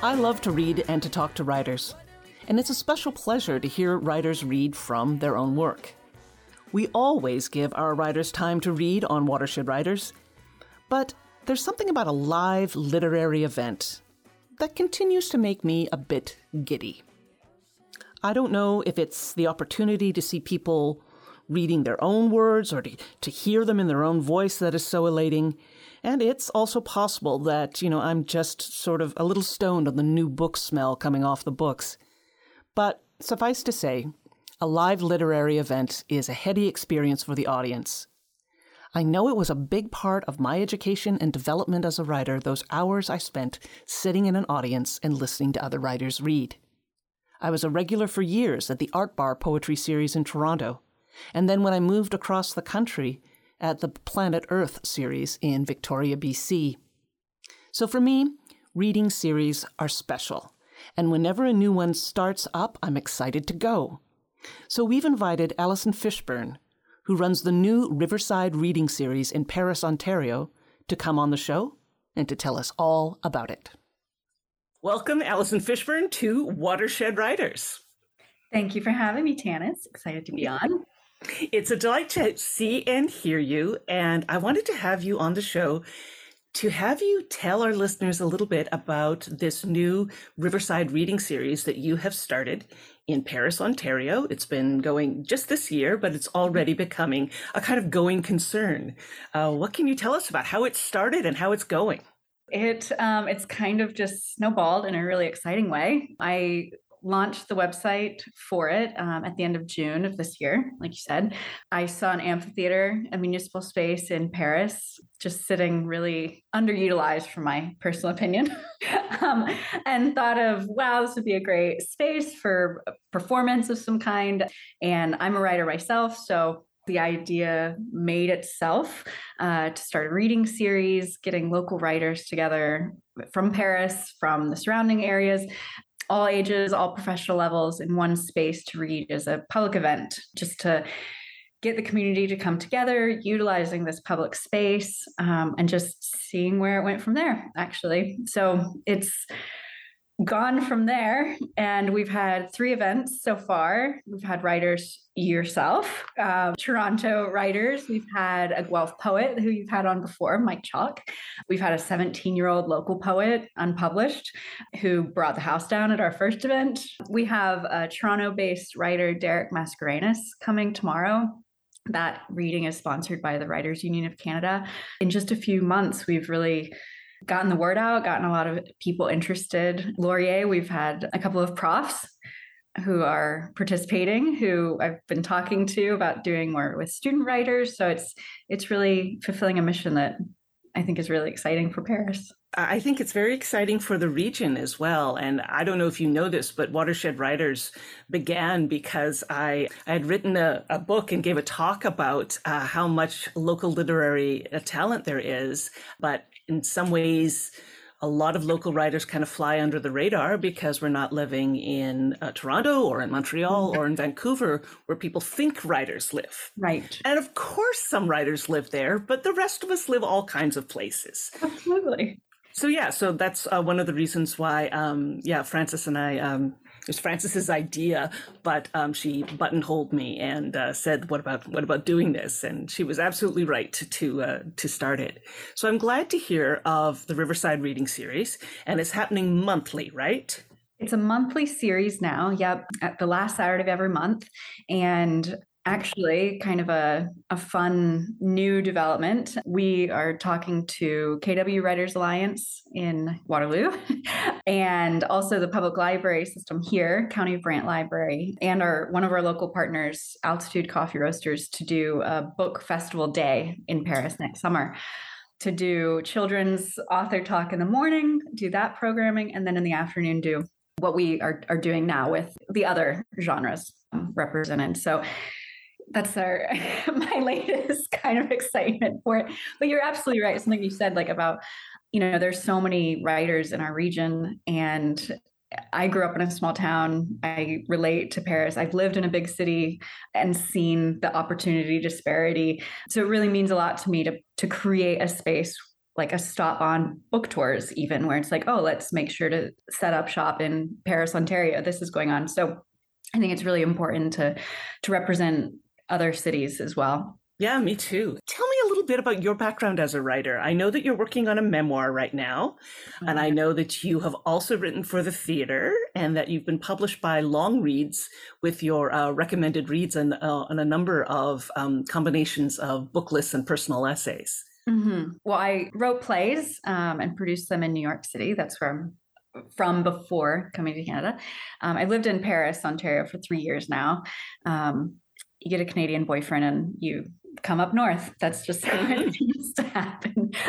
I love to read and to talk to writers, and it's a special pleasure to hear writers read from their own work. We always give our writers time to read on Watershed Writers, but there's something about a live literary event that continues to make me a bit giddy. I don't know if it's the opportunity to see people reading their own words or to, to hear them in their own voice that is so elating. And it's also possible that, you know, I'm just sort of a little stoned on the new book smell coming off the books. But suffice to say, a live literary event is a heady experience for the audience. I know it was a big part of my education and development as a writer, those hours I spent sitting in an audience and listening to other writers read. I was a regular for years at the Art Bar Poetry Series in Toronto, and then when I moved across the country, at the Planet Earth series in Victoria, BC. So for me, reading series are special, and whenever a new one starts up, I'm excited to go. So we've invited Alison Fishburn, who runs the new Riverside Reading Series in Paris, Ontario, to come on the show and to tell us all about it. Welcome, Alison Fishburn, to Watershed Writers. Thank you for having me, Tanis. Excited to be on. It's a delight to see and hear you. And I wanted to have you on the show to have you tell our listeners a little bit about this new Riverside reading series that you have started in Paris, Ontario. It's been going just this year, but it's already becoming a kind of going concern. Uh, what can you tell us about how it started and how it's going? It um, it's kind of just snowballed in a really exciting way. I launched the website for it um, at the end of June of this year, like you said. I saw an amphitheater, a municipal space in Paris, just sitting really underutilized, for my personal opinion, um, and thought of, wow, this would be a great space for performance of some kind. And I'm a writer myself, so the idea made itself uh, to start a reading series, getting local writers together from Paris, from the surrounding areas, all ages, all professional levels in one space to read as a public event, just to get the community to come together, utilizing this public space, um, and just seeing where it went from there, actually. So it's gone from there and we've had three events so far. We've had writers yourself um, toronto writers. We've had a guelph poet who you've had on before mike chalk. We've had a 17 year old local poet unpublished who brought the house down at our first event. We have a toronto based writer derek mascarenhas coming tomorrow. That reading is sponsored by the writers union of canada. In just a few months we've really gotten the word out, gotten a lot of people interested. Laurier, we've had a couple of profs who are participating who I've been talking to about doing more with student writers. So it's it's really fulfilling a mission that I think is really exciting for Paris. I think it's very exciting for the region as well. And I don't know if you know this, but Watershed Writers began because I, I had written a, a book and gave a talk about uh, how much local literary talent there is. But in some ways, a lot of local writers kind of fly under the radar because we're not living in uh, Toronto or in Montreal or in Vancouver where people think writers live. Right. And of course, some writers live there, but the rest of us live all kinds of places. Absolutely. So, yeah, so that's uh, one of the reasons why, um, yeah, Frances and I um, was Frances's idea, but um, she buttonholed me and uh, said, "What about what about doing this?" And she was absolutely right to to, uh, to start it. So I'm glad to hear of the Riverside Reading Series, and it's happening monthly, right? It's a monthly series now. Yep, at the last Saturday of every month, and actually kind of a, a fun new development. We are talking to KW Writers Alliance in Waterloo and also the public library system here, County Brant Library, and our one of our local partners, Altitude Coffee Roasters, to do a book festival day in Paris next summer to do children's author talk in the morning, do that programming, and then in the afternoon do what we are, are doing now with the other genres um, represented. So that's our my latest kind of excitement for it. But you're absolutely right. Something you said like about, you know, there's so many writers in our region and I grew up in a small town. I relate to Paris. I've lived in a big city and seen the opportunity disparity. So it really means a lot to me to to create a space like a stop on book tours, even where it's like, oh, let's make sure to set up shop in Paris, Ontario. This is going on. So I think it's really important to to represent other cities as well. Yeah, me too. Tell me bit about your background as a writer. I know that you're working on a memoir right now, mm-hmm. and I mm-hmm. know that you have also written for the theater and that you've been published by Longreads with your uh, recommended reads and, uh, and, a number of um, combinations of book lists and personal essays. Mm-hmm. Well, I wrote plays um, and produced them in New York City. That's where I'm from before coming to Canada. Um, I lived in Paris, Ontario for three years now. Um, you get a Canadian boyfriend and you come up north. That's just how it seems to happen.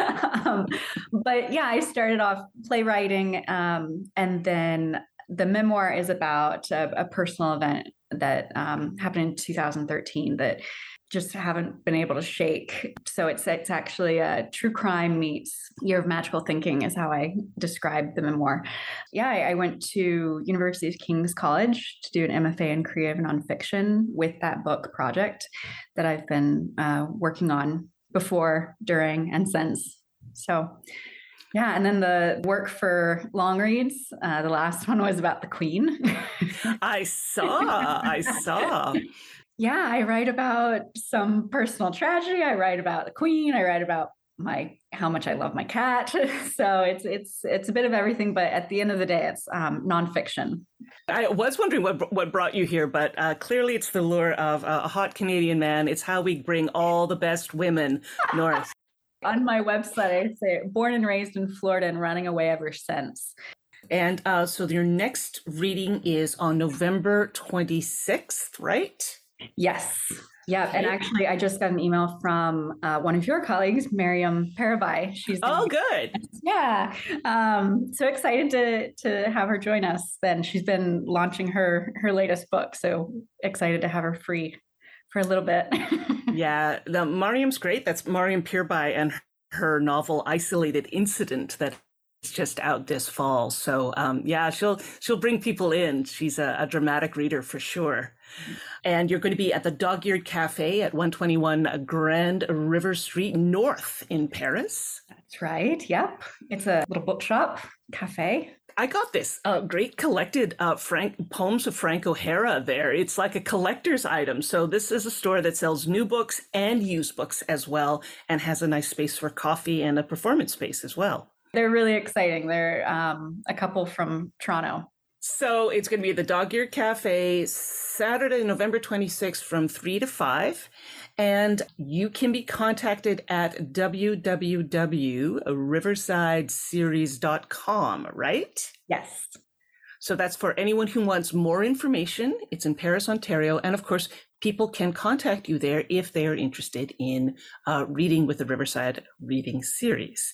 Um, but yeah, I started off playwriting, um, and then the memoir is about a, a personal event that um, happened in 2013 that just haven't been able to shake. So it's it's actually a true crime meets year of magical thinking is how I describe the memoir. Yeah, I, I went to University of King's College to do an MFA in creative nonfiction with that book project that I've been uh, working on before, during, and since. So yeah, and then the work for Longreads. Uh, the last one was about the Queen. I saw, I saw yeah, I write about some personal tragedy. I write about the queen. I write about my how much I love my cat. so it's it's it's a bit of everything, but at the end of the day, it's um, nonfiction. I was wondering what what brought you here, but uh, clearly it's the lure of a hot Canadian man. It's how we bring all the best women north. On my website, I say born and raised in Florida and running away ever since. And uh, so your next reading is on November 26th, right? Yes. Yeah, and actually, I just got an email from uh, one of your colleagues, Miriam Pirbai. She's oh, good. Yeah, um, so excited to to have her join us. Then she's been launching her her latest book, so excited to have her free for a little bit. yeah, the Mariam's great. That's Mariam Pirbai and her novel "Isolated Incident" that it's just out this fall. So um, yeah, she'll she'll bring people in. She's a, a dramatic reader for sure. And you're going to be at the Dog Eared Cafe at 121 Grand River Street North in Paris. That's right. Yep. It's a little bookshop cafe. I got this uh, great collected uh, Frank poems of Frank O'Hara there. It's like a collector's item. So this is a store that sells new books and used books as well, and has a nice space for coffee and a performance space as well. They're really exciting. They're um, a couple from Toronto so it's going to be the Dog Ear Cafe Saturday, November 26th from 3 to 5. And you can be contacted at www.riversideseries.com, right? Yes. So that's for anyone who wants more information. It's in Paris, Ontario. And of course, people can contact you there if they are interested in uh, reading with the Riverside Reading Series.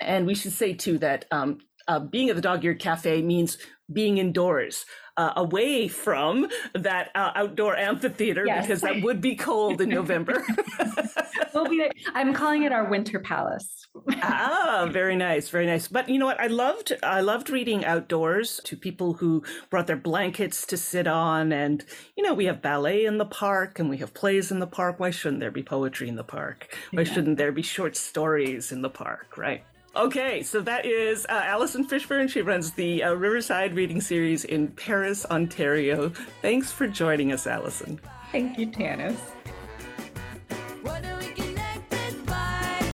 And we should say too that um, uh, being at the Dog Eared Cafe means being indoors, uh, away from that uh, outdoor amphitheater yes. because that would be cold in November. we'll be there. I'm calling it our winter palace. ah, very nice, very nice. But you know what? I loved I loved reading outdoors to people who brought their blankets to sit on, and you know we have ballet in the park and we have plays in the park. Why shouldn't there be poetry in the park? Why yeah. shouldn't there be short stories in the park? Right. Okay, so that is uh, Alison Fishburn. She runs the uh, Riverside Reading Series in Paris, Ontario. Thanks for joining us, Alison. Thank you, Tanis.